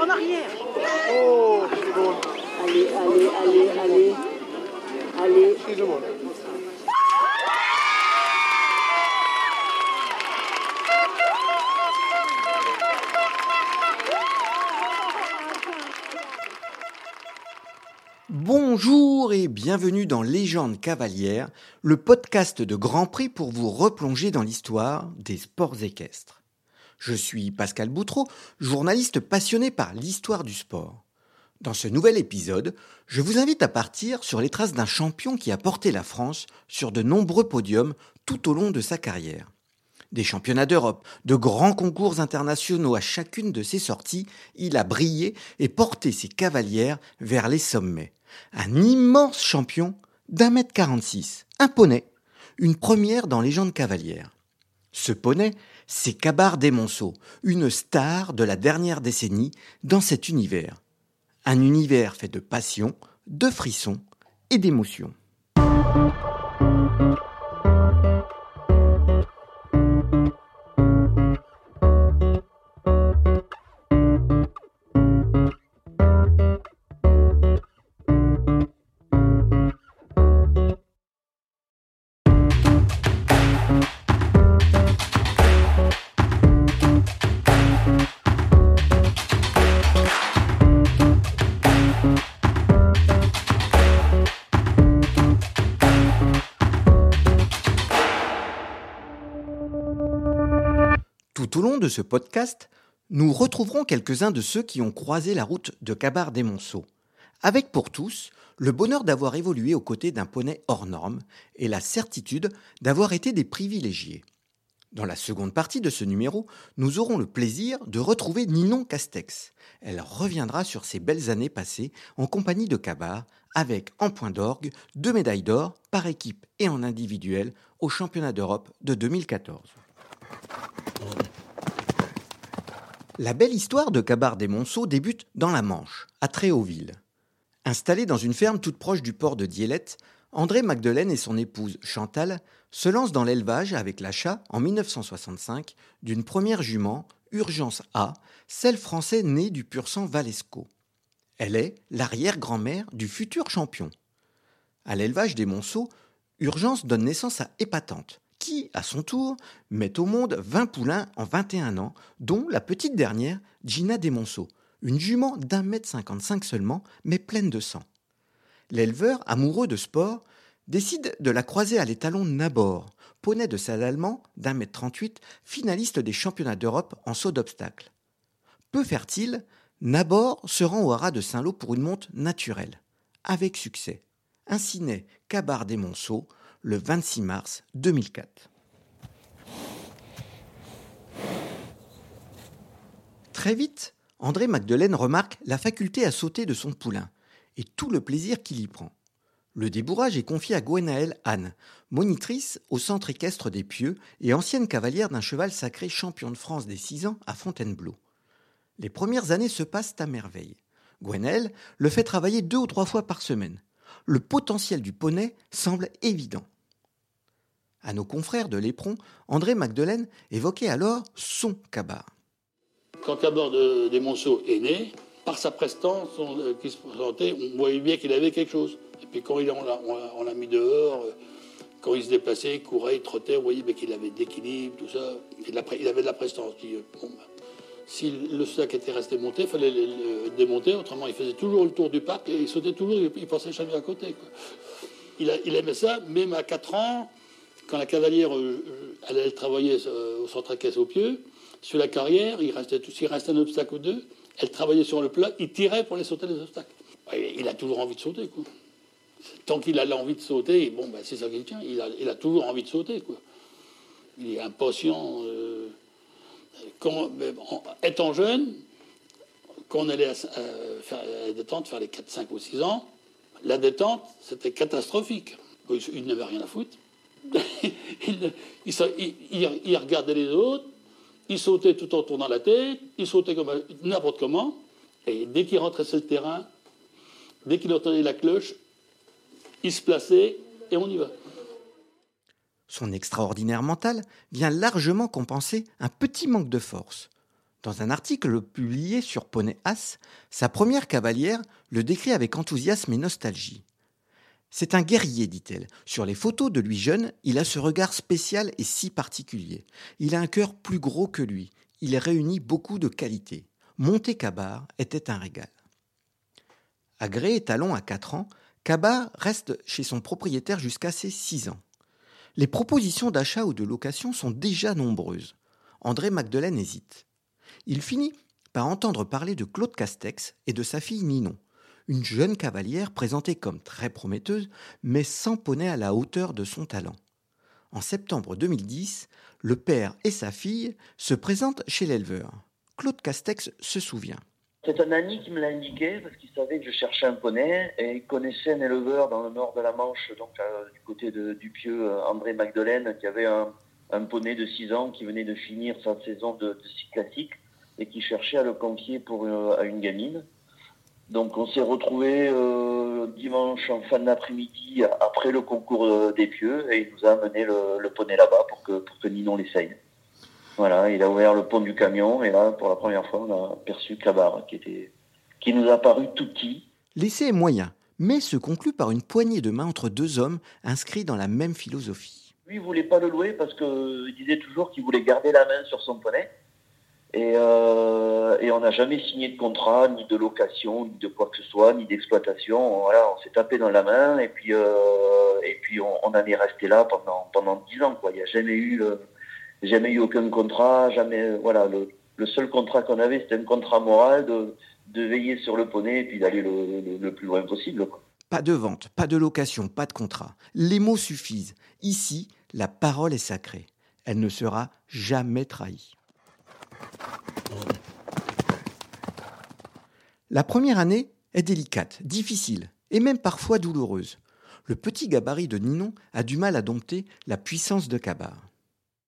en arrière. Oh, c'est bon. Allez, allez, allez, allez. Allez. Excusez-moi. Bonjour et bienvenue dans Légende cavalière, le podcast de Grand Prix pour vous replonger dans l'histoire des sports équestres. Je suis Pascal Boutreau, journaliste passionné par l'histoire du sport. Dans ce nouvel épisode, je vous invite à partir sur les traces d'un champion qui a porté la France sur de nombreux podiums tout au long de sa carrière. Des championnats d'Europe, de grands concours internationaux à chacune de ses sorties, il a brillé et porté ses cavalières vers les sommets. Un immense champion d'un mètre 46, un poney, une première dans Légende cavalière. Ce poney, c'est Cabar Desmonceaux, une star de la dernière décennie dans cet univers. Un univers fait de passion, de frissons et d'émotions. Ce podcast, nous retrouverons quelques-uns de ceux qui ont croisé la route de Cabar des Monceaux, avec pour tous le bonheur d'avoir évolué aux côtés d'un poney hors norme et la certitude d'avoir été des privilégiés. Dans la seconde partie de ce numéro, nous aurons le plaisir de retrouver Ninon Castex. Elle reviendra sur ses belles années passées en compagnie de Cabar, avec en point d'orgue deux médailles d'or par équipe et en individuel au championnat d'Europe de 2014. La belle histoire de Cabar des Monceaux débute dans la Manche, à Tréauville. Installé dans une ferme toute proche du port de Dielette, André Magdelaine et son épouse Chantal se lancent dans l'élevage avec l'achat, en 1965, d'une première jument, Urgence A, celle française née du pur sang Valesco. Elle est l'arrière-grand-mère du futur champion. À l'élevage des Monceaux, Urgence donne naissance à Épatante, qui, à son tour, met au monde 20 poulains en 21 ans, dont la petite dernière, Gina Desmonceaux, une jument d'un mètre 55 seulement, mais pleine de sang. L'éleveur, amoureux de sport, décide de la croiser à l'étalon Nabor, poney de salle allemand d'un mètre 38, finaliste des championnats d'Europe en saut d'obstacle. Peu fertile, Nabor se rend au haras de Saint-Lô pour une monte naturelle, avec succès. Ainsi naît Cabar des Monceaux, le 26 mars 2004. Très vite, André Magdelaine remarque la faculté à sauter de son poulain et tout le plaisir qu'il y prend. Le débourrage est confié à Gwenaëlle Anne, monitrice au centre équestre des Pieux et ancienne cavalière d'un cheval sacré champion de France des 6 ans à Fontainebleau. Les premières années se passent à merveille. Gwenaëlle le fait travailler deux ou trois fois par semaine. Le potentiel du poney semble évident. À nos confrères de l'Éperon, André Magdelaine évoquait alors son cabar. Quand Cabar de, des Monceaux est né, par sa prestance euh, qui se présentait, on voyait bien qu'il avait quelque chose. Et puis quand il, on l'a mis dehors, euh, quand il se déplaçait, il courait, il trottait, voyait bien qu'il avait de l'équilibre, tout ça. Il, avait de la prestance. Euh, bah, si le sac était resté monté, il fallait le, démonter, autrement il faisait toujours le tour du parc et il sautait toujours, il, il passait jamais à côté. Il, il, aimait ça, même à 4 ans, quand la cavalière euh, allait travailler au centre à caisse au pieu, sur la carrière, il restait, s'il restait un obstacle ou deux, elle travaillait sur le plat, il tirait pour les sauter les obstacles. Il a toujours envie de sauter, quoi. Tant qu'il a l'envie de sauter, bon, ben, c'est ça qu'il tient. Il a, toujours envie de sauter, quoi. Il est impatient. Euh, ben, en, étant jeune, quand on allait faire la détente, faire les 4, 5 ou 6 ans, la détente, c'était catastrophique. Il, il n'avait rien à foutre. il, regardait les autres, il sautait tout en tournant la tête, il sautait comme n'importe comment, et dès qu'il rentrait sur le terrain, dès qu'il entendait la cloche, il se plaçait et on y va. Son extraordinaire mental vient largement compenser un petit manque de force. Dans un article publié sur Poney As, sa première cavalière le décrit avec enthousiasme et nostalgie. C'est un guerrier, dit-elle. Sur les photos de lui jeune, il a ce regard spécial et si particulier. Il a un cœur plus gros que lui. Il réunit beaucoup de qualités. Monter Cabar était un régal. Agré et talon à 4 ans, Cabar reste chez son propriétaire jusqu'à ses 6 ans. Les propositions d'achat ou de location sont déjà nombreuses. André Magdelaine hésite. Il finit par entendre parler de Claude Castex et de sa fille Ninon, une jeune cavalière présentée comme très prometteuse, mais sans poney à la hauteur de son talent. En septembre 2010, le père et sa fille se présentent chez l'éleveur. Claude Castex se souvient. C'est un ami qui me l'a indiqué parce qu'il savait que je cherchais un poney et il connaissait un éleveur dans le nord de la Manche, donc euh, du côté de Dupieux, euh, André Magdelaine, qui avait un, poney de 6 ans qui venait de finir sa saison de, cycle classique et qui cherchait à le confier pour euh, à une gamine. Donc on s'est retrouvé dimanche en fin d'après-midi après le concours des pieux et il nous a amené le, poney là-bas pour que, pour que Ninon l'essaye. Voilà, il a ouvert le pont du camion et là, pour la première fois, on a perçu Cabar, qui, était, qui nous a paru tout petit. L'essai est moyen, mais se conclut par une poignée de main entre deux hommes inscrits dans la même philosophie. Lui, il voulait pas le louer parce qu'il disait toujours qu'il voulait garder la main sur son poney. Et, euh, et on n'a jamais signé de contrat, ni de location, ni de quoi que ce soit, ni d'exploitation. Voilà, on s'est tapé dans la main et puis, euh, et puis on, en est resté là pendant pendant dix ans. Quoi. Il n'y a jamais eu euh, jamais eu aucun contrat, jamais, voilà, le, seul contrat qu'on avait, c'était un contrat moral de, de, veiller sur le poney et puis d'aller le, plus loin possible. Pas de vente, pas de location, pas de contrat. Les mots suffisent. Ici, la parole est sacrée. Elle ne sera jamais trahie. La première année est délicate, difficile et même parfois douloureuse. Le petit gabarit de Ninon a du mal à dompter la puissance de Cabar.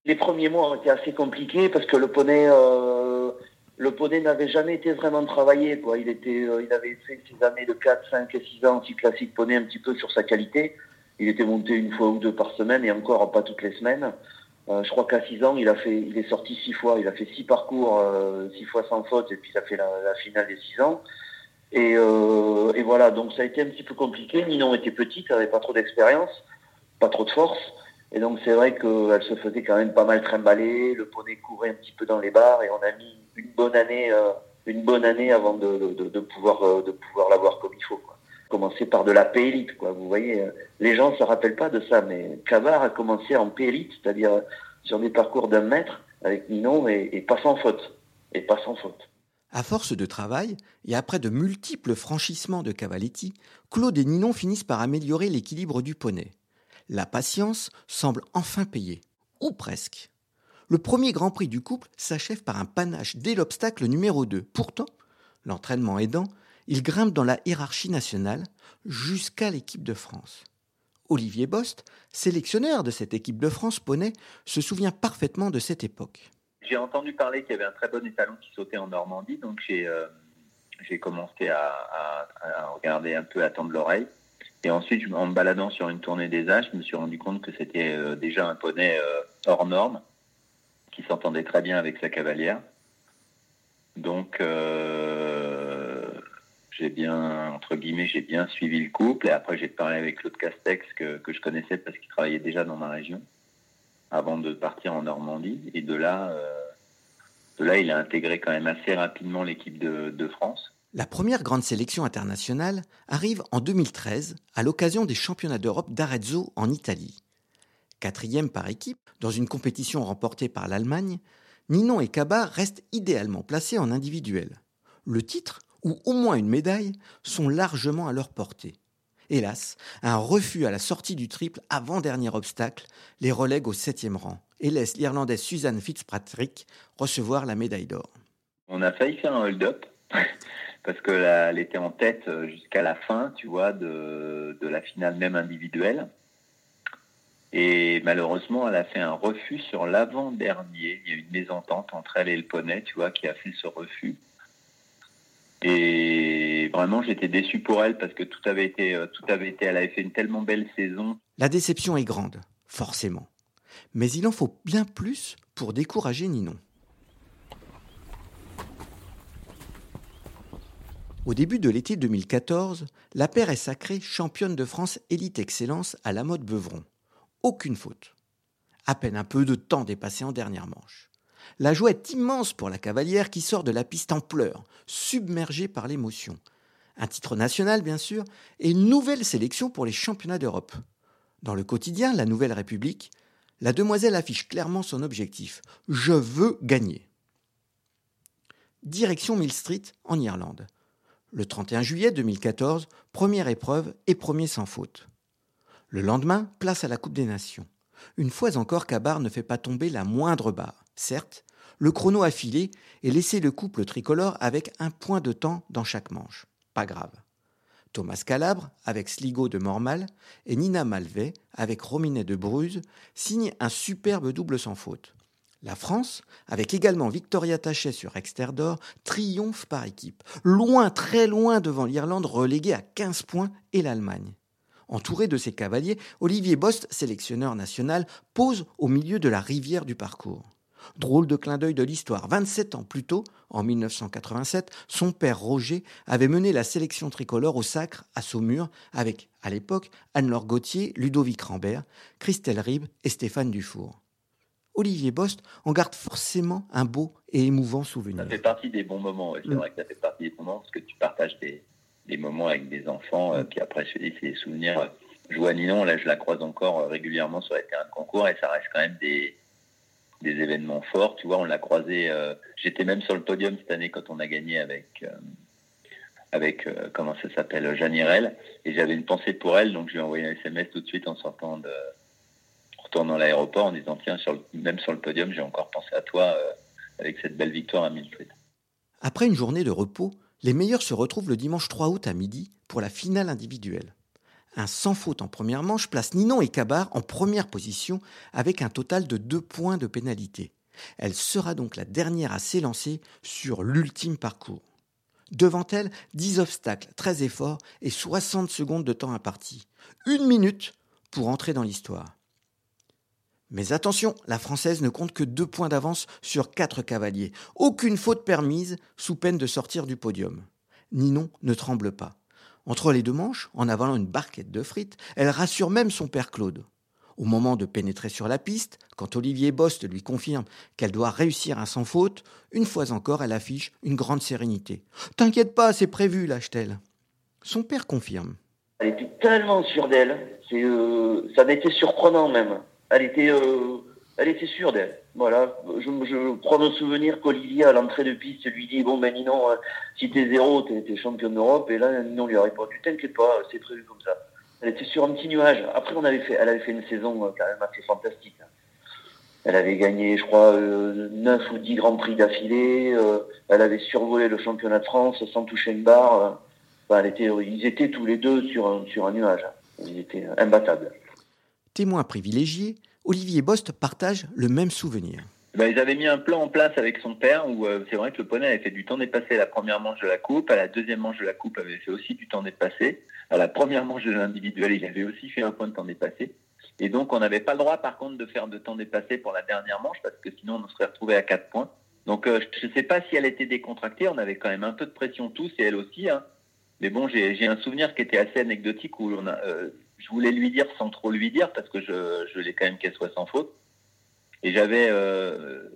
Les premiers mois ont été assez compliqués parce que le poney, euh, le poney n'avait jamais été vraiment travaillé. Il, était, euh, il avait fait ses années de 4, 5 et 6 ans anti classique poney un petit peu sur sa qualité. Il était monté une fois ou deux par semaine et encore pas toutes les semaines. Euh, je crois qu'à 6 ans, il a fait, il est sorti 6 fois. Il a fait 6 parcours, 6 fois sans faute et puis il a fait la, finale des 6 ans. Et, et, voilà, donc ça a été un petit peu compliqué. Ninon était petite, elle n'avait pas trop d'expérience, pas trop de force. Et donc c'est vrai qu'elle se faisait quand même pas mal trimballer, le poney courait un petit peu dans les bars et on a mis une bonne année, euh, une bonne année avant de, de, pouvoir euh, de pouvoir l'avoir comme il faut. Quoi. Commencer par de la P-élite, quoi. Vous voyez, les gens ne se rappellent pas de ça, mais Cavard a commencé en P-élite, c'est-à-dire sur des parcours d'un mètre avec Ninon et, et pas sans faute, et pas sans faute. À force de travail, et après de multiples franchissements de Cavaletti, Claude et Ninon finissent par améliorer l'équilibre du poney la patience semble enfin payer. Ou presque. Le premier Grand Prix du couple s'achève par un panache dès l'obstacle numéro 2. Pourtant, l'entraînement aidant, il grimpe dans la hiérarchie nationale jusqu'à l'équipe de France. Olivier Bost, sélectionneur de cette équipe de France poney, se souvient parfaitement de cette époque. J'ai entendu parler qu'il y avait un très bon étalon qui sautait en Normandie, donc j'ai euh, commencé à, regarder un peu, à tendre l'oreille. Et ensuite, en me baladant sur une tournée des âges, je me suis rendu compte que c'était euh, déjà un poney euh, hors norme, qui s'entendait très bien avec sa cavalière. Donc, j'ai bien, entre guillemets, j'ai bien suivi le couple. Et après, j'ai parlé avec Claude Castex, que, que je connaissais parce qu'il travaillait déjà dans ma région, avant de partir en Normandie. Et de là, de là il a intégré quand même assez rapidement l'équipe de, de France. La première grande sélection internationale arrive en 2013 à l'occasion des championnats d'Europe d'Arezzo en Italie. Quatrième par équipe, dans une compétition remportée par l'Allemagne, Ninon et Kaba restent idéalement placés en individuel. Le titre, ou au moins une médaille, sont largement à leur portée. Hélas, un refus à la sortie du triple avant-dernier obstacle les relègue au septième rang et laisse l'Irlandaise Suzanne Fitzpatrick recevoir la médaille d'or. On a failli faire un hold-up parce qu'elle était en tête euh, jusqu'à la fin, tu vois, de, de, la finale même individuelle. Et malheureusement, elle a fait un refus sur l'avant-dernier. Il y a une mésentente entre elle et le poney, tu vois, qui a fait ce refus. Et vraiment, j'étais déçu pour elle parce que tout avait été, euh, tout avait été, elle avait fait une tellement belle saison. La déception est grande, forcément. Mais il en faut bien plus pour décourager Ninon. Au début de l'été 2014, la paire est sacrée championne de France élite excellence à la mode Beuvron. Aucune faute. À peine un peu de temps dépassé en dernière manche. La joie est immense pour la cavalière qui sort de la piste en pleurs, submergée par l'émotion. Un titre national, bien sûr, et une nouvelle sélection pour les championnats d'Europe. Dans le quotidien La Nouvelle République, la demoiselle affiche clairement son objectif. Je veux gagner. Direction Mill Street, en Irlande. Le 31 juillet 2014, première épreuve et premier sans faute. Le lendemain, place à la Coupe des Nations. Une fois encore, Cabar ne fait pas tomber la moindre barre. Certes, le chrono a filé et laissé le couple tricolore avec un point de temps dans chaque manche. Pas grave. Thomas Calabre, avec Sligo de Mormal, et Nina Malvet, avec Rominet de Bruges, signent un superbe double sans faute. La France, avec également Victoria Tachet sur Exter d'Or, triomphe par équipe, loin, très loin devant l'Irlande reléguée à 15 points et l'Allemagne. Entouré de ses cavaliers, Olivier Bost, sélectionneur national, pose au milieu de la rivière du parcours. Drôle de clin d'œil de l'histoire. 27 ans plus tôt, en 1987, son père Roger avait mené la sélection tricolore au sacre à Saumur avec, à l'époque, Anne-Laure Gauthier, Ludovic Rambert, Christelle Ribes et Stéphane Dufour. Olivier Bost en garde forcément un beau et émouvant souvenir. Ça fait partie des bons moments. C'est mm. vrai que ça fait partie des bons moments parce que tu partages des, moments avec des enfants. Euh, puis après, c'est des souvenirs. Je vois Ninon, là, je la croise encore euh, régulièrement sur les terrains de concours et ça reste quand même des, des événements forts. Tu vois, on l'a croisé. Euh, j'étais même sur le podium cette année quand on a gagné avec. avec comment ça s'appelle Jeanne Irel et j'avais une pensée pour elle donc je lui ai envoyé un SMS tout de suite en sortant de, dans l'aéroport en disant tiens, même sur le podium, j'ai encore pensé à toi euh, avec cette belle victoire à Milfrid. Après une journée de repos, les meilleurs se retrouvent le dimanche 3 août à midi pour la finale individuelle. Un sans faute en première manche place Ninon et Cabar en première position avec un total de deux points de pénalité. Elle sera donc la dernière à s'élancer sur l'ultime parcours. Devant elle, 10 obstacles, 13 efforts et 60 secondes de temps imparti. Une minute pour entrer dans l'histoire. Mais attention, la Française ne compte que deux points d'avance sur quatre cavaliers. Aucune faute permise, sous peine de sortir du podium. Ninon ne tremble pas. Entre les deux manches, en avalant une barquette de frites, elle rassure même son père Claude. Au moment de pénétrer sur la piste, quand Olivier Bost lui confirme qu'elle doit réussir un sans faute, une fois encore elle affiche une grande sérénité. T'inquiète pas, c'est prévu, lâche-t-elle. Son père confirme. Elle était tellement sûre d'elle, euh, ça a été surprenant même elle était, euh, elle était sûre d'elle. Voilà. Je, je prends mon souvenir qu'Olivier, à l'entrée de piste, lui dit Bon, ben Ninon, euh, si t'es zéro, t'es, es championne d'Europe. Et là, Ninon lui a répondu T'inquiète pas, c'est prévu comme ça. Elle était sur un petit nuage. Après, on avait fait, elle avait fait une saison euh, quand même assez fantastique. Hein. Elle avait gagné, je crois, 9 ou 10 grands prix d'affilée. elle avait survolé le championnat de France sans toucher une barre. elle était, ils étaient tous les deux sur un, sur un nuage. Ils étaient imbattables. Témoin privilégié, Olivier Bost partage le même souvenir. Ben, ils avaient mis un plan en place avec son père où euh, c'est vrai que le poney avait fait du temps dépassé à la première manche de la coupe, à la deuxième manche de la coupe avait fait aussi du temps dépassé, à la première manche de l'individuel il avait aussi fait un point de temps dépassé. Et donc on n'avait pas le droit par contre de faire de temps dépassé pour la dernière manche parce que sinon on serait retrouvé à 4 points. Donc euh, je ne sais pas si elle était décontractée, on avait quand même un peu de pression tous et elle aussi. Hein. Mais bon, j'ai un souvenir qui était assez anecdotique où on a, euh, je voulais lui dire sans trop lui dire parce que je, je l'ai quand même qu'elle soit sans faute. Et j'avais, euh,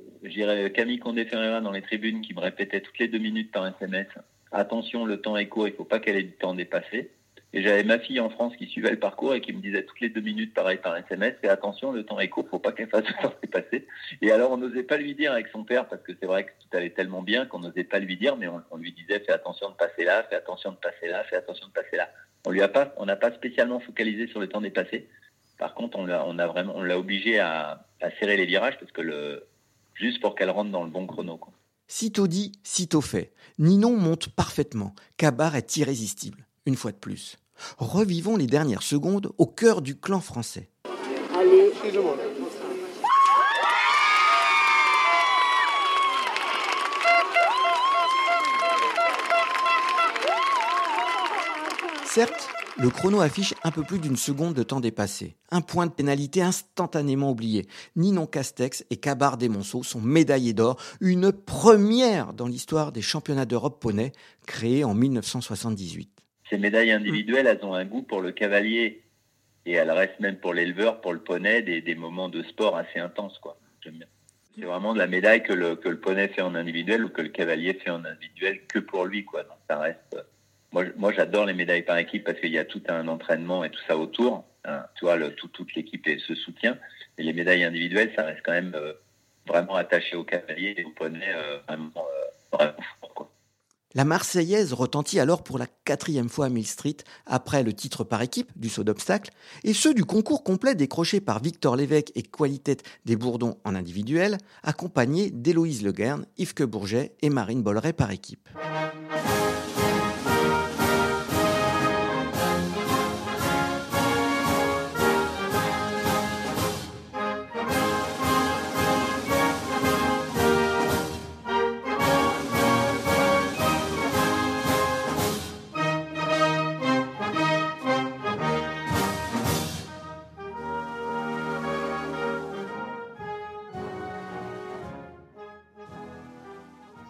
Camille Condé-Ferreira dans les tribunes qui me répétait toutes les deux minutes par SMS attention, le temps est court, il faut pas qu'elle ait du temps dépassé. Et j'avais ma fille en France qui suivait le parcours et qui me disait toutes les deux minutes, pareil par SMS, et attention, le temps est court, faut pas qu'elle fasse le temps dépasser. Et alors, on n'osait pas lui dire avec son père, parce que c'est vrai que tout allait tellement bien qu'on n'osait pas lui dire, mais on, lui disait, fais attention de passer là, fais attention de passer là, fais attention de passer là. On lui a pas, on n'a pas spécialement focalisé sur le temps dépassé. Par contre, on l'a, on a vraiment, on l'a obligé à, serrer les virages parce que le, juste pour qu'elle rentre dans le bon chrono. Quoi. Sitôt dit, sitôt fait. Ninon monte parfaitement. Cabar est irrésistible. Une fois de plus. Revivons les dernières secondes au cœur du clan français. Allez. Certes, le chrono affiche un peu plus d'une seconde de temps dépassé. Un point de pénalité instantanément oublié. Ninon Castex et Cabar Desmonceaux sont médaillés d'or, une première dans l'histoire des championnats d'Europe poney créés en 1978. Ces médailles individuelles, elles ont un goût pour le cavalier et elles restent même pour l'éleveur, pour le poney, des, des, moments de sport assez intenses. quoi. C'est vraiment de la médaille que le, poney fait en individuel ou que le cavalier fait en individuel que pour lui. Ça reste moi, j'adore les médailles par équipe parce qu'il y a tout un entraînement et tout ça autour. Hein, tu vois, le, tout, toute l'équipe se soutient. Et les médailles individuelles, ça reste quand même euh, vraiment attaché au cavalier et au poney, euh, vraiment, euh, fort. La Marseillaise retentit alors pour la quatrième fois à Mill Street, après le titre par équipe du saut d'obstacle, et ceux du concours complet décroché par Victor Lévesque et Qualité des Bourdons en individuel, accompagnés d'Héloïse Leguerne, Yves Bourget et Marine Bolleret par équipe.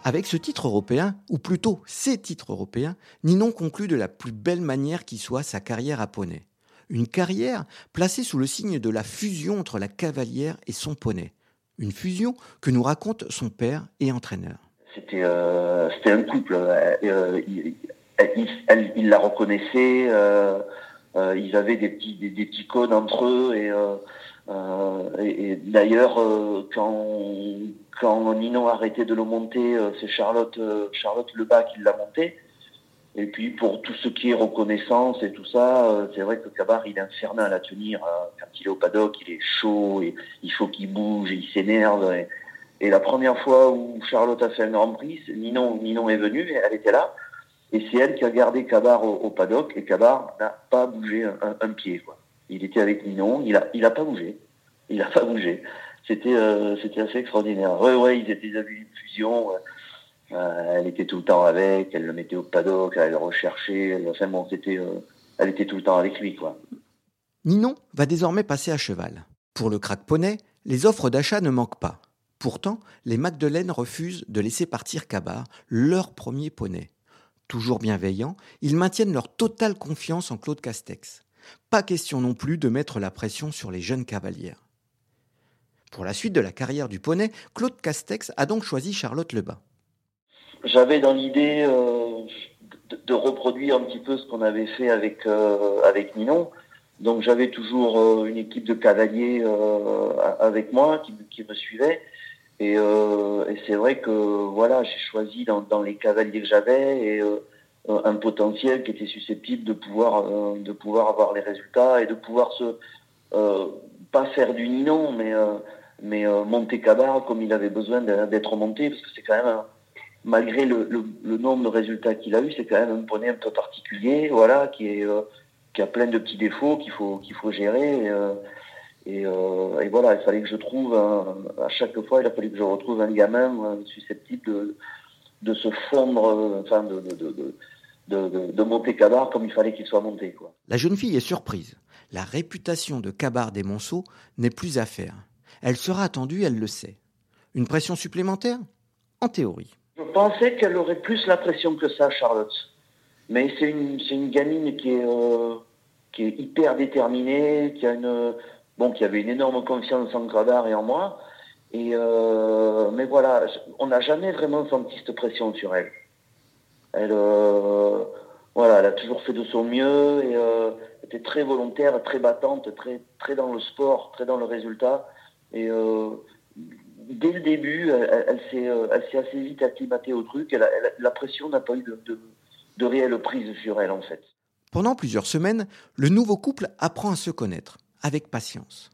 Avec ce titre européen, ou plutôt ces titres européens, Ninon conclut de la plus belle manière qui soit sa carrière à poney. Une carrière placée sous le signe de la fusion entre la cavalière et son poney. Une fusion que nous raconte son père et entraîneur. C'était euh, un couple. Euh, il, il, la reconnaissait. Euh, euh ils avaient des petits, des, des, petits codes entre eux. Et, euh, et, et d'ailleurs, quand quand Nino a arrêté de le monter, euh, c'est Charlotte, euh, Charlotte Lebas qui l'a monté. Et puis pour tout ce qui est reconnaissance et tout ça, euh, c'est vrai que Cabar il est infernal à tenir. Quand il est au paddock, il est chaud, et il faut qu'il bouge, et il s'énerve. Et, la première fois où Charlotte a fait un Grand Prix, Ninon, Ninon est venue, elle était là, et c'est elle qui a gardé Cabar au, paddock, et Cabar n'a pas bougé un, pied. Quoi. Il était avec Ninon, il a, il a pas bougé. Il a pas bougé c'était euh, assez extraordinaire. Ouais, ouais, ils étaient ils avaient une fusion. Euh, elle était tout le temps avec, elle le mettait au paddock, elle le recherchait. Enfin bon, c'était, euh, elle était tout le temps avec lui, quoi. Ninon va désormais passer à cheval. Pour le crack poney, les offres d'achat ne manquent pas. Pourtant, les Magdeleine refusent de laisser partir Cabar, leur premier poney. Toujours bienveillants, ils maintiennent leur totale confiance en Claude Castex. Pas question non plus de mettre la pression sur les jeunes cavalières. Pour la suite de la carrière du poney, Claude Castex a donc choisi Charlotte Lebas. J'avais dans l'idée euh, de, reproduire un petit peu ce qu'on avait fait avec, euh, avec Ninon. Donc j'avais toujours euh, une équipe de cavaliers euh, avec moi qui, me suivait. Et, c'est vrai que voilà, j'ai choisi dans, les cavaliers que j'avais un potentiel qui était susceptible de pouvoir de pouvoir avoir les résultats et de pouvoir se pas faire du Ninon, mais mais euh, monter Cabar comme il avait besoin d'être monté, parce que c'est quand même, malgré le, nombre de résultats qu'il a eu, c'est quand même un poney un peu particulier, voilà, qui euh, a plein de petits défauts qu'il faut qu'il faut gérer. Euh, euh, et, voilà, il fallait que je trouve, à chaque fois, il a fallu que je retrouve un gamin susceptible de, de se fondre, enfin de, de, de de, monter Cabar comme il fallait qu'il soit monté. Quoi. La jeune fille est surprise. La réputation de Cabar des Monceaux n'est plus à faire. Elle sera attendue, elle le sait. Une pression supplémentaire? En théorie. Je pensais qu'elle aurait plus la pression que ça, Charlotte. Mais c'est une, une gamine qui est, euh, qui est hyper déterminée, qui a une, bon, qui avait une énorme confiance en Gradard et en moi. Et euh, mais voilà, on n'a jamais vraiment senti cette pression sur elle. Elle, euh, voilà, elle a toujours fait de son mieux et euh, était très volontaire, très battante, très, très dans le sport, très dans le résultat. Et dès le début, elle, elle s'est assez vite acclimatée au truc. La pression n'a pas eu de, de, de réelle prise sur elle, en fait. Pendant plusieurs semaines, le nouveau couple apprend à se connaître, avec patience.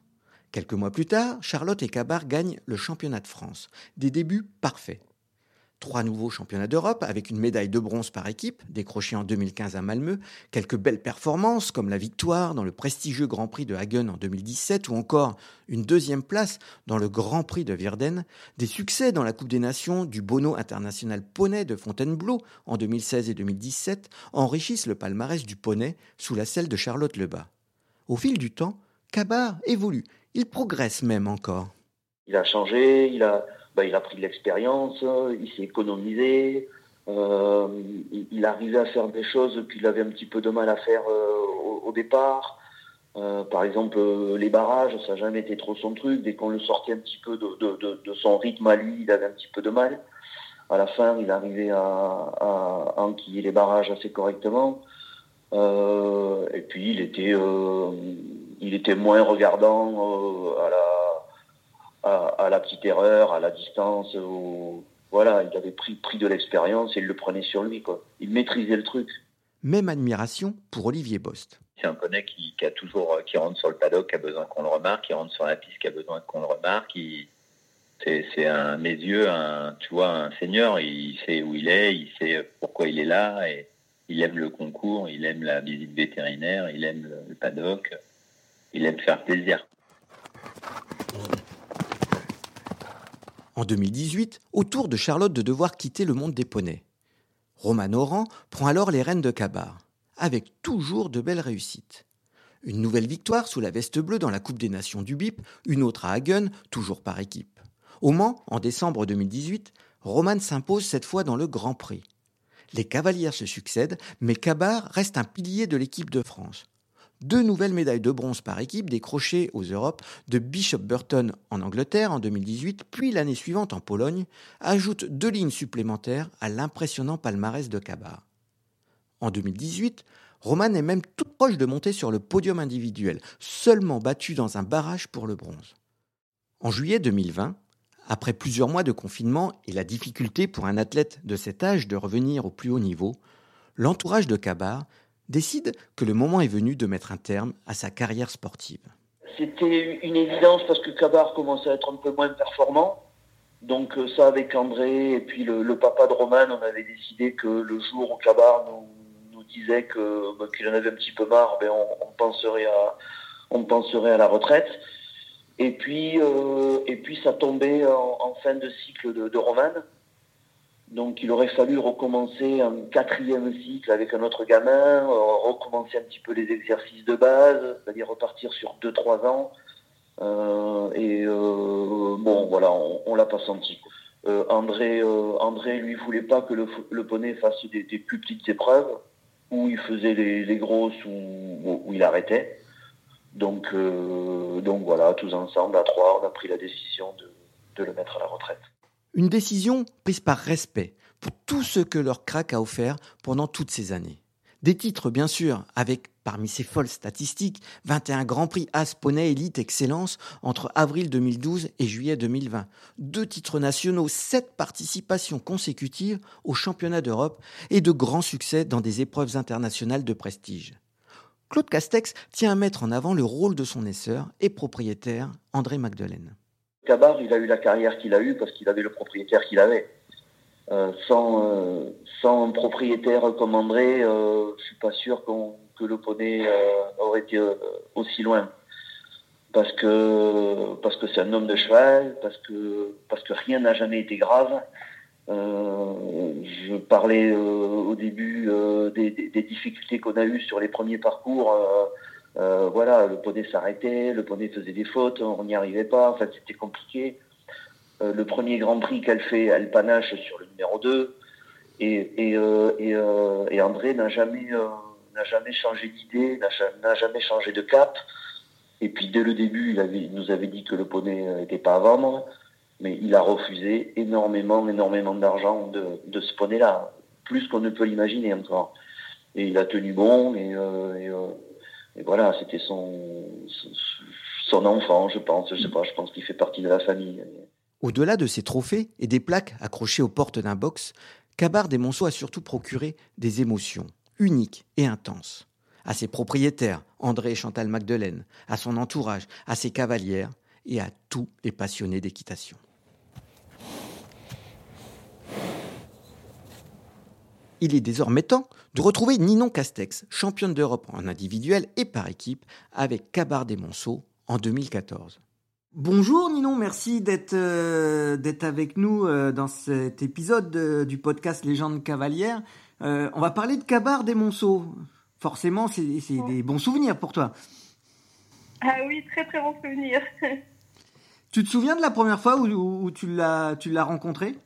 Quelques mois plus tard, Charlotte et Cabar gagnent le championnat de France. Des débuts parfaits. trois nouveaux championnats d'Europe avec une médaille de bronze par équipe, décrochée en 2015 à Malmö, quelques belles performances comme la victoire dans le prestigieux Grand Prix de Hagen en 2017 ou encore une deuxième place dans le Grand Prix de Virden, des succès dans la Coupe des Nations du Bono International Poney de Fontainebleau en 2016 et 2017 enrichissent le palmarès du poney sous la selle de Charlotte Lebas. Au fil du temps, Cabar évolue, il progresse même encore. Il a changé, il a, bah, il a pris de l'expérience, il s'est économisé, euh, il, arrivait à faire des choses qu'il avait un petit peu de mal à faire euh, au, départ. Euh, par exemple, les barrages, ça n'a jamais été trop son truc. Dès qu'on le sortait un petit peu de, son rythme à lui, il avait un petit peu de mal. À la fin, il arrivait à, à, enquiller les barrages assez correctement. et puis, il était, il était moins regardant à la à, la petite erreur, à la distance. Voilà, il avait pris, pris de l'expérience et il le prenait sur lui. Quoi. Il maîtrisait le truc. Même admiration pour Olivier Bost. C'est un poney qui, a toujours, qui rentre sur le paddock, qui a besoin qu'on le remarque, qui rentre sur la piste, qui a besoin qu'on le remarque. c'est, à mes yeux, un, tu vois, un seigneur. Il sait où il est, il sait pourquoi il est là, et il aime le concours, il aime la visite vétérinaire, il aime le paddock, il aime faire plaisir. En 2018, au tour de Charlotte de devoir quitter le monde des poneys. Roman Oran prend alors les rênes de Cabar, avec toujours de belles réussites. Une nouvelle victoire sous la veste bleue dans la Coupe des Nations du BIP, une autre à Hagen, toujours par équipe. Au Mans, en décembre 2018, Roman s'impose cette fois dans le Grand Prix. Les cavalières se succèdent, mais Cabar reste un pilier de l'équipe de France deux nouvelles médailles de bronze par équipe décrochées aux Europes de Bishop Burton en Angleterre en 2018, puis l'année suivante en Pologne, ajoutent deux lignes supplémentaires à l'impressionnant palmarès de Cabar. En 2018, Roman est même tout proche de monter sur le podium individuel, seulement battu dans un barrage pour le bronze. En juillet 2020, après plusieurs mois de confinement et la difficulté pour un athlète de cet âge de revenir au plus haut niveau, l'entourage de Cabar décide que le moment est venu de mettre un terme à sa carrière sportive. C'était une évidence parce que Cabar commençait à être un peu moins performant. Donc euh, ça avec André et puis le, papa de Roman, on avait décidé que le jour où Cabar nous, disait que bah, qu'il en avait un petit peu marre, ben on, penserait à la retraite. Et puis euh, ça tombait en, fin de cycle de, de Roman. Donc il aurait fallu recommencer un quatrième cycle avec un autre gamin, euh, recommencer un petit peu les exercices de base, c'est-à-dire repartir sur 2-3 ans. Euh, et euh, bon, voilà, on, l'a pas senti. André, André, lui, voulait pas que le, poney fasse des, plus petites épreuves, où il faisait les, grosses ou où, il arrêtait. Donc, donc voilà, tous ensemble, à trois, on a pris la décision de le mettre à la retraite. Une décision prise par respect pour tout ce que leur crack a offert pendant toutes ces années. Des titres, bien sûr, avec, parmi ces folles statistiques, 21 Grands Prix As Poney Elite Excellence entre avril 2012 et juillet 2020. Deux titres nationaux, sept participations consécutives aux championnats d'Europe et de grands succès dans des épreuves internationales de prestige. Claude Castex tient à mettre en avant le rôle de son esseur et propriétaire, André Magdelaine. Cabar, il a eu la carrière qu'il a eue parce qu'il avait le propriétaire qu'il avait. Euh, sans, euh, sans propriétaire comme André, euh, je suis pas sûr que le poney aurait été aussi loin. Parce que parce que c'est un homme de cheval, parce que parce que rien n'a jamais été grave. je parlais au début des, difficultés qu'on a eues sur les premiers parcours. Euh, voilà, le poney s'arrêtait, le poney faisait des fautes, on n'y arrivait pas, en fait c'était compliqué. Euh, le premier Grand Prix qu'elle fait, elle panache sur le numéro 2. Et, et, euh, et, André n'a jamais, changé d'idée, n'a jamais changé de cap. Et puis dès le début, il, nous avait dit que le poney n'était pas à vendre, mais il a refusé énormément, énormément d'argent de, ce poney-là, plus qu'on ne peut l'imaginer encore. Et il a tenu bon, et et voilà, c'était son, enfant, je pense. Je sais pas, je pense qu'il fait partie de la famille. Au-delà de ces trophées et des plaques accrochées aux portes d'un box, Cabar des Monceaux a surtout procuré des émotions uniques et intenses. À ses propriétaires, André et Chantal Magdelaine, à son entourage, à ses cavalières et à tous les passionnés d'équitation. Il est désormais temps de retrouver Ninon Castex, championne d'Europe en individuel et par équipe avec Cabar des Monceaux en 2014. Bonjour Ninon, merci d'être euh, avec nous euh, dans cet épisode de- du podcast Légende cavalière. Euh, on va parler de Cabar des Monceaux. Forcément, c'est des bons souvenirs pour toi. Ah oui, très très bon souvenir. Tu te souviens de la première fois où, où- où tu l'as tu l'as rencontré?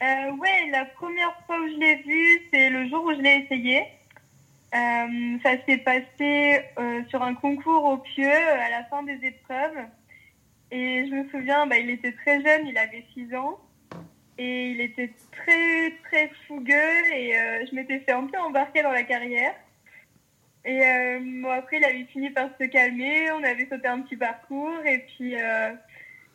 Euh, ouais, la première fois où je l'ai vu, c'est le jour où je l'ai essayé. Euh, ça s'est passé euh, sur un concours au Pieux à la fin des épreuves. Et je me souviens, bah, il était très jeune, il avait 6 ans. Et il était très très fougueux et euh, je m'étais fait un peu embarquer dans la carrière. Et euh, bon, après, il avait fini par se calmer, on avait sauté un petit parcours et puis...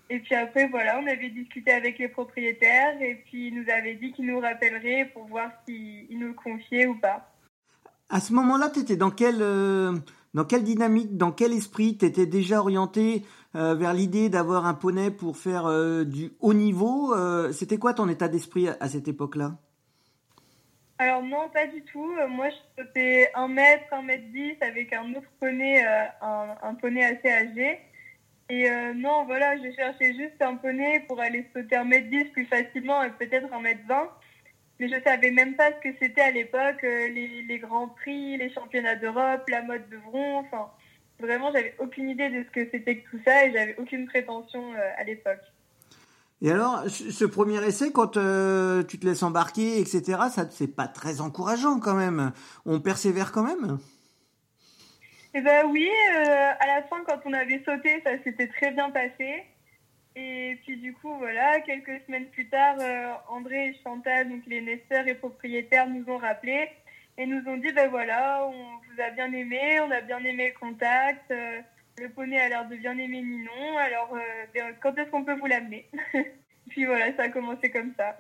Et puis après, voilà, on avait discuté avec les propriétaires et puis il nous avait dit qu'il nous rappellerait pour voir s'il nous le confiait ou pas. À ce moment-là, tu étais dans quelle, euh, dans quelle dynamique, dans quel esprit? Tu étais déjà orienté euh, vers l'idée d'avoir un poney pour faire euh, du haut niveau? C'était quoi ton état d'esprit à, à cette époque-là? Alors non, pas du tout. Moi, je sautais 1 mètre, 1 mètre 10 avec un autre poney, un, un poney assez âgé. Et euh, non, voilà, je cherchais juste un poney pour aller sauter 1 mètre 10 plus facilement et peut-être 1 mètre 20. Mais je savais même pas ce que c'était à l'époque, euh, les, les grands prix, les championnats d'Europe, la mode de Vron. Enfin, vraiment, j'avais aucune idée de ce que c'était que tout ça et j'avais aucune prétention euh, à l'époque. Et alors, ce premier essai, quand tu te laisses embarquer, etc., ça c'est pas très encourageant quand même. On persévère quand même Eh ben oui, euh, à la fin, quand on avait sauté, ça s'était très bien passé. Et puis du coup, voilà, quelques semaines plus tard, euh, André et Chantal, donc les naisseurs et propriétaires, nous ont rappelés et nous ont dit, ben voilà, on vous a bien aimé, on a bien aimé le contact, euh, le poney a l'air de bien aimer Ninon, alors ben, quand est-ce qu'on peut vous l'amener? Puis voilà, ça a commencé comme ça.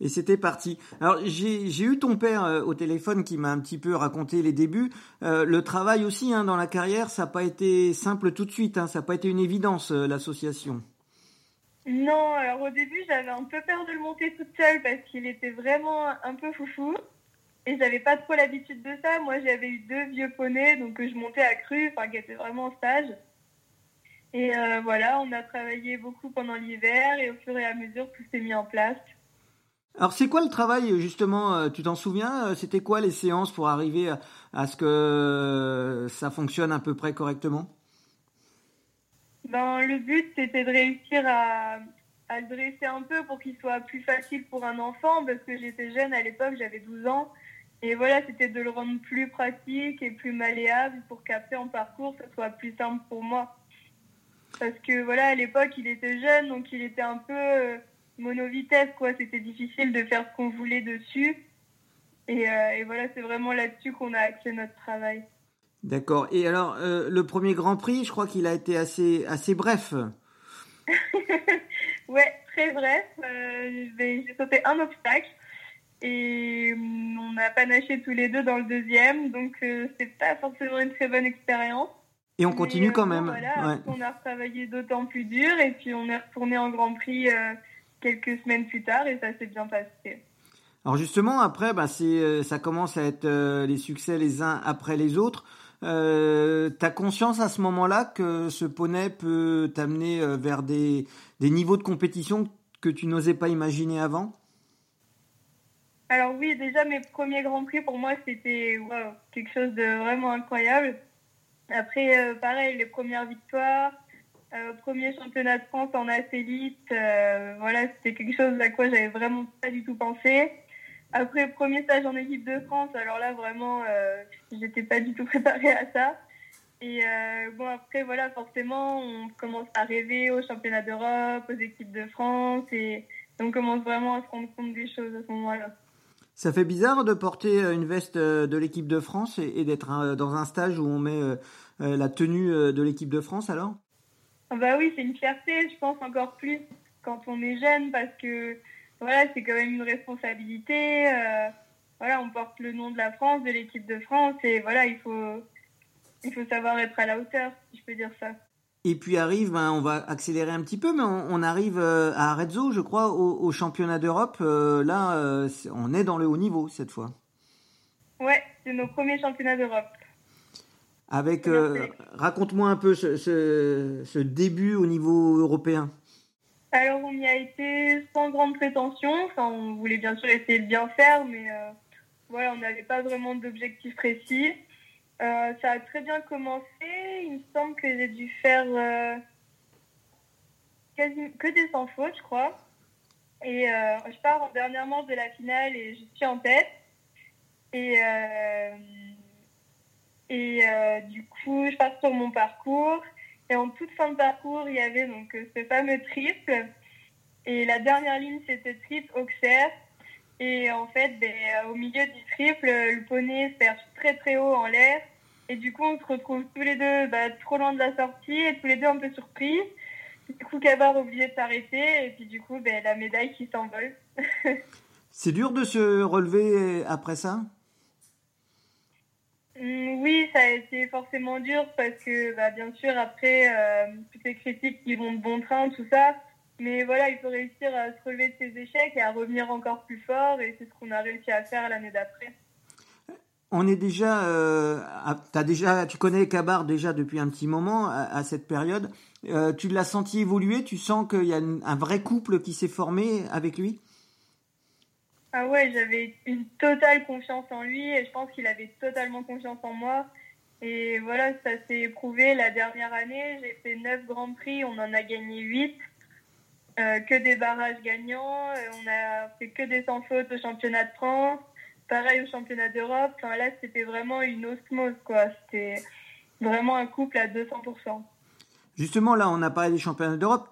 Et c'était parti. Alors j'ai eu ton père euh, au téléphone qui m'a un petit peu raconté les débuts. Euh, le travail aussi hein, dans la carrière, ça n'a pas été simple tout de suite. Hein, ça n'a pas été une évidence euh, l'association. Non, alors au début, j'avais un peu peur de le monter toute seule parce qu'il était vraiment un peu foufou. Et j'avais pas trop l'habitude de ça. Moi, j'avais eu deux vieux poneys, donc que je montais à cru, enfin, qui étaient vraiment en stage. Et euh, voilà, on a travaillé beaucoup pendant l'hiver et au fur et à mesure, tout s'est mis en place. Alors c'est quoi le travail justement euh, Tu t'en souviens euh, C'était quoi les séances pour arriver à, ce que ça fonctionne à peu près correctement? Ben, le but, c'était de réussir à, à le dresser un peu pour qu'il soit plus facile pour un enfant, parce que j'étais jeune à l'époque, j'avais 12 ans. Et voilà, c'était de le rendre plus pratique et plus malléable pour qu'après en parcours, ça soit plus simple pour moi. Parce que voilà, à l'époque, il était jeune, donc il était un peu euh, mono-vitesse, quoi. C'était difficile de faire ce qu'on voulait dessus. Et, euh, et voilà, c'est vraiment là-dessus qu'on a axé notre travail. D'accord. Et alors euh, le premier Grand Prix, je crois qu'il a été assez assez bref. Ouais, très bref. Euh, j'ai sauté un obstacle et hum, on a panaché tous les deux dans le deuxième, donc c'est pas forcément une très bonne expérience. Et on continue Mais, euh, quand bon, même. voilà, Ouais. On a retravaillé d'autant plus dur et puis on est retourné en Grand Prix euh, quelques semaines plus tard et ça s'est bien passé. Alors justement, après, bah, c'est, euh, ça commence à être euh, les succès les uns après les autres. Euh, T'as conscience à ce moment-là que ce poney peut t'amener euh, vers des, des niveaux de compétition que tu n'osais pas imaginer avant? Alors oui, déjà mes premiers Grands Prix pour moi c'était waouh, quelque chose de vraiment incroyable. Après, euh, pareil, les premières victoires, euh, premier championnat de France en athlète, euh, voilà, c'était quelque chose à quoi j'avais vraiment pas du tout pensé. Après, premier stage en équipe de France, alors là vraiment, euh, j'étais pas du tout préparée à ça. Et bon, après, voilà, forcément, on commence à rêver aux championnats d'Europe, aux équipes de France, et on commence vraiment à se rendre compte des choses à ce moment-là. Ça fait bizarre de porter euh, une veste euh, de l'équipe de France et, d'être dans un stage où on met euh, la tenue de l'équipe de France alors? Ah Bah oui, c'est une fierté, je pense encore plus quand on est jeune parce que voilà, c'est quand même une responsabilité. voilà, on porte le nom de la France, de l'équipe de France et voilà, il faut il faut savoir être à la hauteur, si je peux dire ça. Et puis arrive, ben, on va accélérer un petit peu, mais on, on arrive euh, à Arezzo, je crois, au, au championnat d'Europe. Euh, là, euh, on est dans le haut niveau cette fois. Ouais, c'est nos premiers championnats d'Europe. Avec, euh, raconte-moi un peu ce, ce, ce début au niveau européen. Alors, on y a été sans grande prétention. Enfin, on voulait bien sûr essayer de bien faire, mais voilà, on n'avait pas vraiment d'objectif précis. Euh, ça a très bien commencé. Il me semble que j'ai dû faire euh, que des sans fautes, je crois. Et euh, je pars en dernière manche de la finale et je suis en tête. Et, euh, et euh, du coup, je passe sur mon parcours. Et en toute fin de parcours, il y avait donc ce fameux triple. Et la dernière ligne, c'était triple Auxerre. Et en fait, ben, euh, au milieu du triple, le poney se perche très très haut en l'air. Et du coup, on se retrouve tous les deux bah, trop loin de la sortie et tous les deux un peu surpris. Du coup, Kabar a oublié de s'arrêter. Et puis du coup, ben, la médaille qui s'envole. C'est dur de se relever après ça? Mm, Oui, ça a été forcément dur parce que, bah, bien sûr, après, euh, toutes les critiques qui vont de bon train, tout ça. Mais voilà, il faut réussir à se relever de ses échecs et à revenir encore plus fort. Et c'est ce qu'on a réussi à faire l'année d'après. On est déjà, euh, déjà, tu connais Kabar déjà depuis un petit moment à, à cette période. Euh, tu l'as senti évoluer? Tu sens qu'il y a une- un vrai couple qui s'est formé avec lui? Ah ouais, j'avais une totale confiance en lui et je pense qu'il avait totalement confiance en moi. Et voilà, ça s'est éprouvé la dernière année. J'ai fait 9 grands prix, on en a gagné 8. Euh, que des barrages gagnants. Euh, On a fait que des sans fautes au championnat de France. Pareil au championnat d'Europe. Enfin, là, c'était vraiment une osmose, quoi. C'était vraiment un couple à 200%. Justement, là, on a parlé des championnats d'Europe.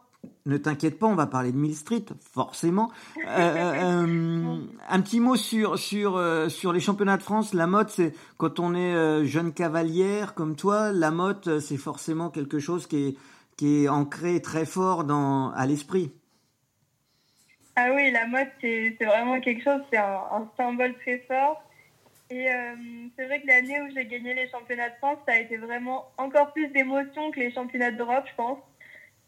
Ne t'inquiète pas, on va parler de Mill Street, forcément. Euh, euh, un petit mot sur sur sur les championnats de France. La mode, c'est quand on est jeune cavalière comme toi, la mode, c'est forcément quelque chose qui est qui est ancré très fort dans à l'esprit. Ah oui, la mode, c'est c'est vraiment quelque chose, c'est un, symbole très fort. Et euh, c'est vrai que l'année où j'ai gagné les championnats de France, ça a été vraiment encore plus d'émotion que les championnats d'Europe, je pense.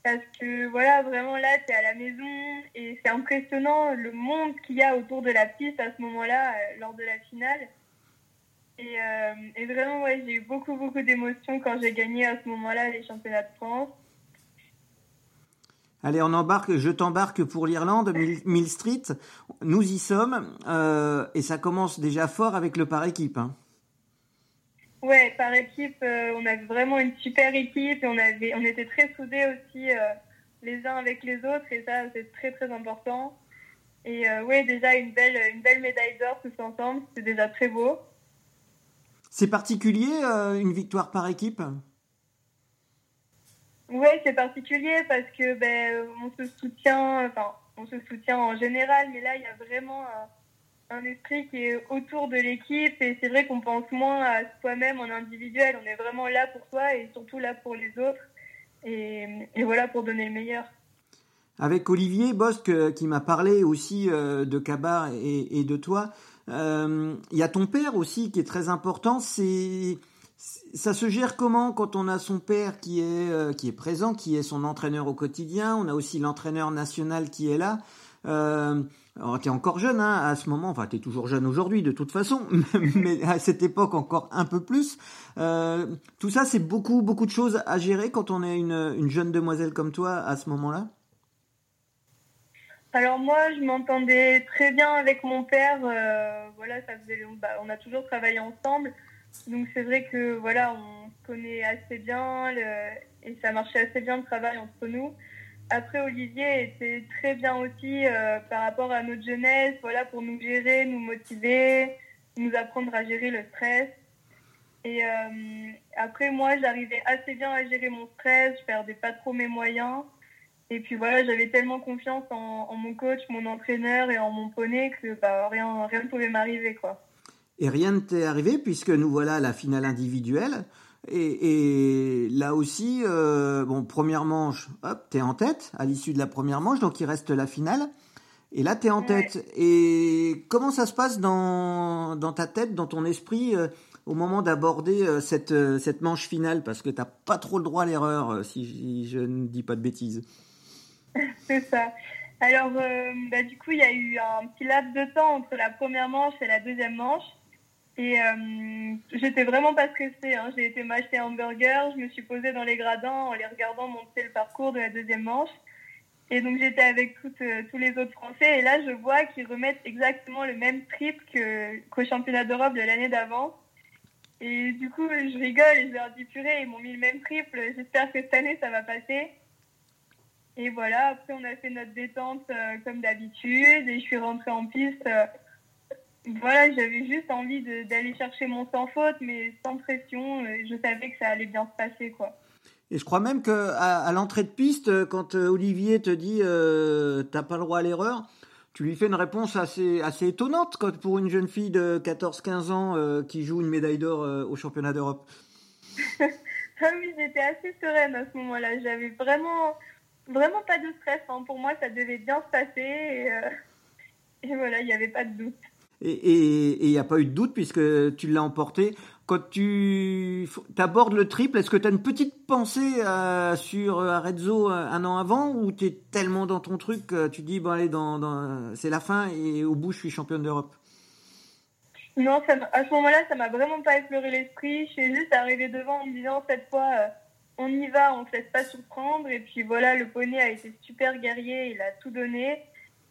Parce que voilà, vraiment là, es à la maison et c'est impressionnant le monde qu'il y a autour de la piste à ce moment-là, euh, lors de la finale. Et, euh, et vraiment, ouais, j'ai eu beaucoup, beaucoup d'émotions quand j'ai gagné à ce moment-là les championnats de France. Allez, on embarque, je t'embarque pour l'Irlande, Mill, Street. Nous y sommes euh, et ça commence déjà fort avec le par équipe. Hein. Ouais, par équipe, euh, on avait vraiment une super équipe et on avait, on était très soudés aussi euh, les uns avec les autres et ça c'est très très important. Et ouais, déjà une belle, une belle médaille d'or tous ensemble, c'est déjà très beau. C'est particulier une victoire par équipe? Ouais, c'est particulier parce que ben on se soutient, enfin on se soutient en général, mais là il y a vraiment un, esprit qui est autour de l'équipe et c'est vrai qu'on pense moins à soi-même en individuel. On est vraiment là pour soi et surtout là pour les autres et, voilà pour donner le meilleur. Avec Olivier Bosque euh, qui m'a parlé aussi euh, de Kabar et, et de toi. Euh, Il y a ton père aussi qui est très important. C'est ça se gère comment quand on a son père qui est euh, qui est présent, qui est son entraîneur au quotidien? On a aussi l'entraîneur national qui est là. Euh, alors t'es encore jeune hein, à ce moment, enfin t'es toujours jeune aujourd'hui de toute façon, mais à cette époque encore un peu plus. Euh, tout ça c'est beaucoup beaucoup de choses à gérer quand on est une, une jeune demoiselle comme toi à ce moment-là? Alors moi, je m'entendais très bien avec mon père. euh, voilà, ça faisait, bah, on a toujours travaillé ensemble, donc c'est vrai que voilà, on se connaît assez bien et ça marchait assez bien le travail entre nous. Après, Olivier était très bien aussi euh, par rapport à notre jeunesse, voilà, pour nous gérer, nous motiver, nous apprendre à gérer le stress. Et euh, après, moi, j'arrivais assez bien à gérer mon stress, je perdais pas trop mes moyens. Et puis voilà, j'avais tellement confiance en, en mon coach, mon entraîneur et en mon poney que bah, rien, rien ne pouvait m'arriver, quoi. Et rien ne t'est arrivé puisque nous voilà à la finale individuelle. Et, et là aussi, euh, bon, première manche, hop, t'es en tête à l'issue de la première manche, donc il reste la finale. Et là, t'es en Ouais. tête. Et comment ça se passe dans, dans ta tête, dans ton esprit euh, au moment d'aborder cette, cette manche finale? Parce que tu n'as pas trop le droit à l'erreur, si je ne dis pas de bêtises. C'est ça. Alors, bah, du coup, il y a eu un petit laps de temps entre la première manche et la deuxième manche. Et euh, j'étais vraiment pas stressée. Hein. J'ai été m'acheter un hamburger, je me suis posée dans les gradins en les regardant monter le parcours de la deuxième manche. Et donc j'étais avec toutes, euh, tous les autres Français. Et là, je vois qu'ils remettent exactement le même trip qu'au championnat d'Europe de l'année d'avant. Et du coup, je rigole et je leur dis purée, ils m'ont mis le même triple. J'espère que cette année, ça va passer. Et voilà, après, on a fait notre détente euh, comme d'habitude. Et je suis rentrée en piste voilà, j'avais juste envie d'aller chercher mon sans faute, mais sans pression. Euh, je savais que ça allait bien se passer, quoi. Et je crois même qu'à à, l'entrée de piste, euh, quand euh, Olivier te dit euh, t'as pas le droit à l'erreur, tu lui fais une réponse assez, assez étonnante quand, pour une jeune fille de 14-15 ans qui joue une médaille d'or au championnat d'Europe. ah oui, j'étais assez sereine à ce moment-là. J'avais vraiment, vraiment pas de stress. Hein. Pour moi, ça devait bien se passer. et voilà, il n'y avait pas de doute. Et il n'y a pas eu de doute puisque tu l'as emporté. Quand tu abordes le triple, est-ce que tu as une petite pensée euh, sur euh, Arezzo euh, un an avant ou tu es tellement dans ton truc que tu dis, bon allez, c'est la fin et au bout je suis championne d'Europe? Non, à ce moment-là, ça m'a vraiment pas effleuré l'esprit. Je suis juste arrivée devant en me disant, cette fois, on y va, on ne se laisse pas surprendre. Et puis voilà, le poney a été super guerrier, il a tout donné.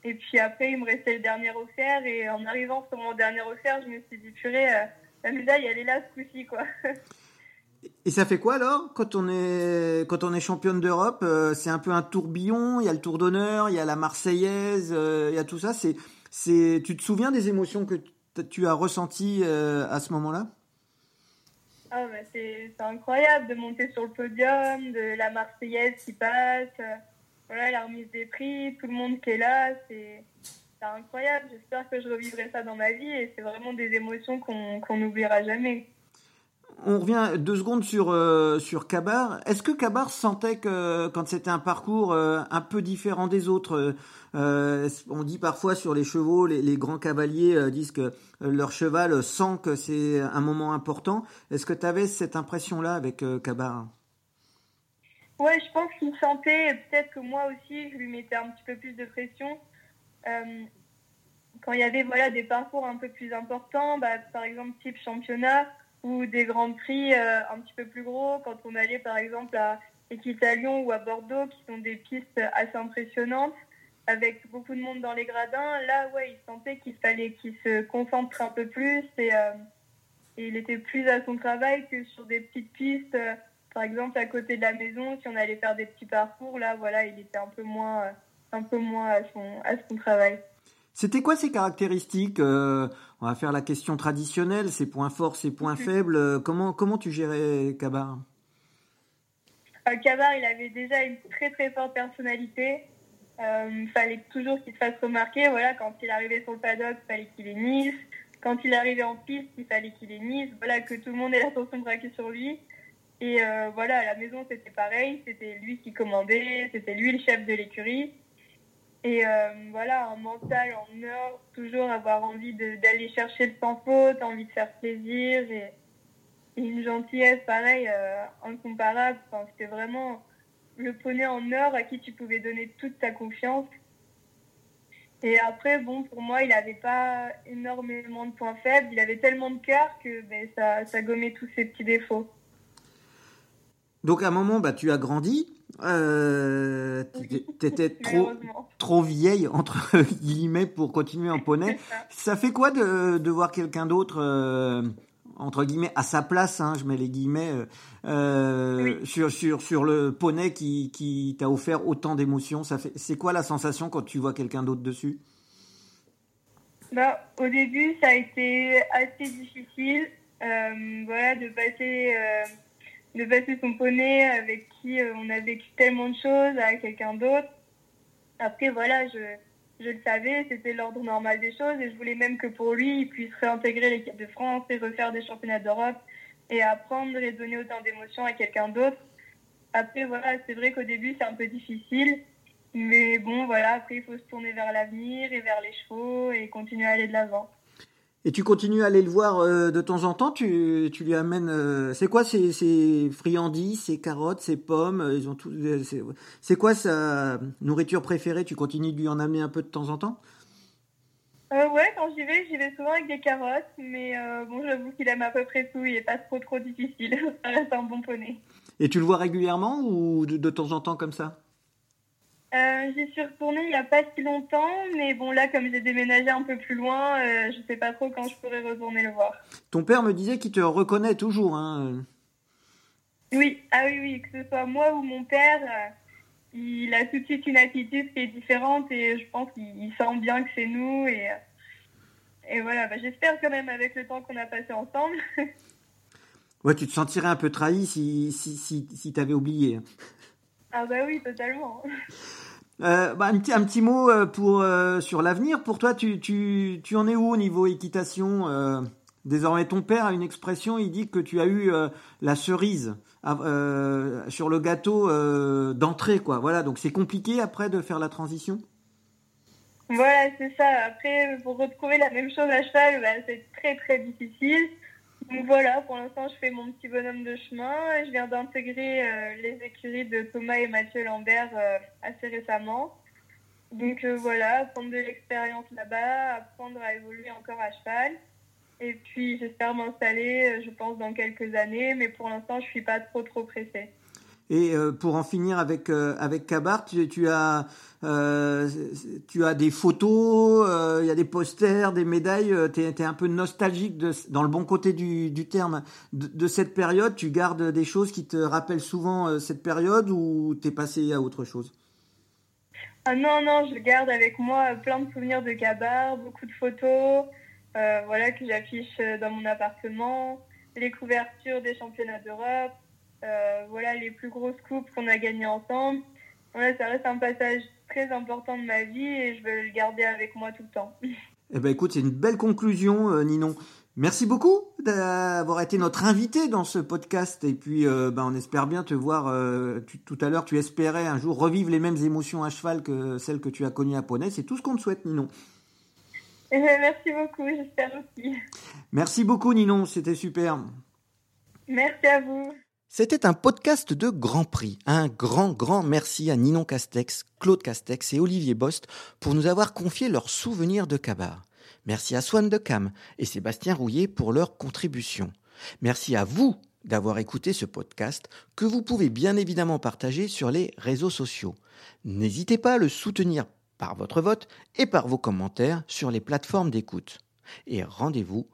Et puis après, il me restait le dernier offert. Et en arrivant sur mon dernier offert, je me suis dit, purée, euh, la médaille, elle est là ce coup-ci, quoi. Et ça fait quoi alors quand on est quand on est championne d'Europe euh, C'est un peu un tourbillon. Il y a le Tour d'honneur, il y a la Marseillaise, euh, il y a tout ça. C'est c'est. Tu te souviens des émotions que tu as ressenties à ce moment-là? Ah, bah, c'est incroyable de monter sur le podium, de la Marseillaise qui passe voilà, la remise des prix, tout le monde qui est là, c'est incroyable. J'espère que je revivrai ça dans ma vie et c'est vraiment des émotions qu'on n'oubliera jamais. On revient deux secondes sur, euh, sur Kabar. Est-ce que Kabar sentait que quand c'était un parcours euh, un peu différent des autres, euh, on dit parfois sur les chevaux, les, grands cavaliers disent que leur cheval sent que c'est un moment important. Est-ce que tu avais cette impression-là avec Kabar? Ouais, je pense qu'il sentait, peut-être que moi aussi, je lui mettais un petit peu plus de pression. Euh, quand il y avait voilà, des parcours un peu plus importants, bah, par exemple type championnat ou des grands prix euh, un petit peu plus gros, quand on allait par exemple à Lyon ou à Bordeaux, qui sont des pistes assez impressionnantes, avec beaucoup de monde dans les gradins, là, ouais, il sentait qu'il fallait qu'il se concentre un peu plus et, euh, et, il était plus à son travail que sur des petites pistes par exemple, à côté de la maison, si on allait faire des petits parcours, là, voilà, il était un peu moins, un peu moins à son, à son travail. C'était quoi ses caractéristiques euh, On va faire la question traditionnelle, ses points forts, ses points faibles. Euh, comment, comment tu gérais Kabar? Euh, Kabar, il avait déjà une très très forte personnalité. il fallait toujours qu'il se fasse remarquer. Voilà, quand il arrivait sur le paddock, il fallait qu'il ait Nice. Quand il arrivait en piste, il fallait qu'il ait Nice. Voilà, que tout le monde ait l'attention braquée sur lui. Et euh, voilà, à la maison, c'était pareil. C'était lui qui commandait, c'était lui le chef de l'écurie. Et euh, voilà, un mental en or, toujours avoir envie d'aller chercher le sans faute, envie de faire plaisir et, une gentillesse, pareil, euh, incomparable. C'était vraiment le poney en or à qui tu pouvais donner toute ta confiance. Et après, bon, pour moi, il n'avait pas énormément de points faibles. Il avait tellement de cœur que ben, ça, ça gommait tous ses petits défauts. Donc à un moment, bah, tu as grandi. Euh, tu étais trop, trop vieille, entre guillemets, pour continuer en poney. Ça. fait quoi de, de voir quelqu'un d'autre, euh, entre guillemets, à sa place, hein, je mets les guillemets, euh, sur, sur, sur le poney qui, qui t'a offert autant d'émotions? C'est quoi la sensation quand tu vois quelqu'un d'autre dessus? Bah, Au début, ça a été assez difficile voilà, de passer de passer son poney avec qui euh, on a vécu tellement de choses avec quelqu'un d'autre. Après, voilà, je, je le savais, c'était l'ordre normal des choses et je voulais même que pour lui, il puisse réintégrer l'équipe de France et refaire des championnats d'Europe et apprendre et donner autant d'émotions à quelqu'un d'autre. Après, voilà, c'est vrai qu'au début, c'est un peu difficile. Mais bon, voilà, après, il faut se tourner vers l'avenir et vers les chevaux et continuer à aller de l'avant. Et tu continues à aller le voir euh, de temps en temps Tu, tu lui amènes. euh, c'est quoi ces, ces friandises, ces carottes, ces pommes euh, Ils ont tout. c'est- quoi sa nourriture préférée? Tu continues de lui en amener un peu de temps en temps? Euh, ouais, quand j'y vais, j'y vais souvent avec des carottes, mais bon, j'avoue qu'il aime à peu près tout, il est pas trop trop difficile. Ça reste un bon poney. Et tu le vois régulièrement ou de, de temps en temps comme ça? Euh, j'y suis retournée il y a pas si longtemps, mais bon, là, comme j'ai déménagé un peu plus loin, euh, je sais pas trop quand je pourrais retourner le voir. Ton père me disait qu'il te reconnaît toujours. Hein. Oui, ah oui, oui, que ce soit moi ou mon père, euh, il a tout de suite une attitude qui est différente et je pense qu'il il sent bien que c'est nous et, et voilà, bah, j'espère quand même avec le temps qu'on a passé ensemble. Ouais, tu te sentirais un peu trahi si, si, si, si t'avais oublié. ah bah oui, totalement. Euh, bah, un, petit, mot euh, euh, sur l'avenir. Pour toi, tu, en es où au niveau équitation Désormais, ton père a une expression, il dit que tu as eu la cerise sur le gâteau d'entrée. Voilà, donc c'est compliqué après de faire la transition? Voilà, c'est ça. Après, pour retrouver la même chose à cheval, bah, c'est très très difficile. Donc voilà, pour l'instant, je fais mon petit bonhomme de chemin. Je viens d'intégrer euh, les écuries de Thomas et Mathieu Lambert euh, assez récemment. Donc euh, voilà, prendre de l'expérience là-bas, apprendre à évoluer encore à cheval. Et puis j'espère m'installer, je pense, dans quelques années. Mais pour l'instant, je suis pas trop trop pressée. Et euh, pour en finir avec euh, avec Kabar, tu, tu as euh, tu as des photos, il y a des posters, des médailles. euh, T'es es un peu nostalgique de, dans le bon côté du, du terme de, cette période. Tu gardes des choses qui te rappellent souvent cette période ou t'es passé à autre chose? Ah non, non, je garde avec moi plein de souvenirs de Kabar, beaucoup de photos, voilà, que j'affiche dans mon appartement, les couvertures des championnats d'Europe, voilà, les plus grosses coupes qu'on a gagnées ensemble. Voilà, ça reste un passage très important de ma vie et je veux le garder avec moi tout le temps. Eh ben écoute, c'est une belle conclusion, euh, Ninon. Merci beaucoup d'avoir été notre invité dans ce podcast et puis euh, ben, on espère bien te voir euh, tu- tout à l'heure. Tu espérais un jour revivre les mêmes émotions à cheval que celles que tu as connues à Poney. C'est tout ce qu'on te souhaite, Ninon. Et merci beaucoup, j'espère aussi. Merci beaucoup, Ninon. C'était super. Merci à vous. C'était un podcast de Grand Prix. Un grand, grand merci à Ninon Castex, Claude Castex et Olivier Bost pour nous avoir confié leurs souvenirs de Cabar. Merci à Swan de Cam et Sébastien Rouillet pour leur contribution. Merci à vous d'avoir écouté ce podcast que vous pouvez bien évidemment partager sur les réseaux sociaux. N'hésitez pas à le soutenir par votre vote et par vos commentaires sur les plateformes d'écoute. Et rendez-vous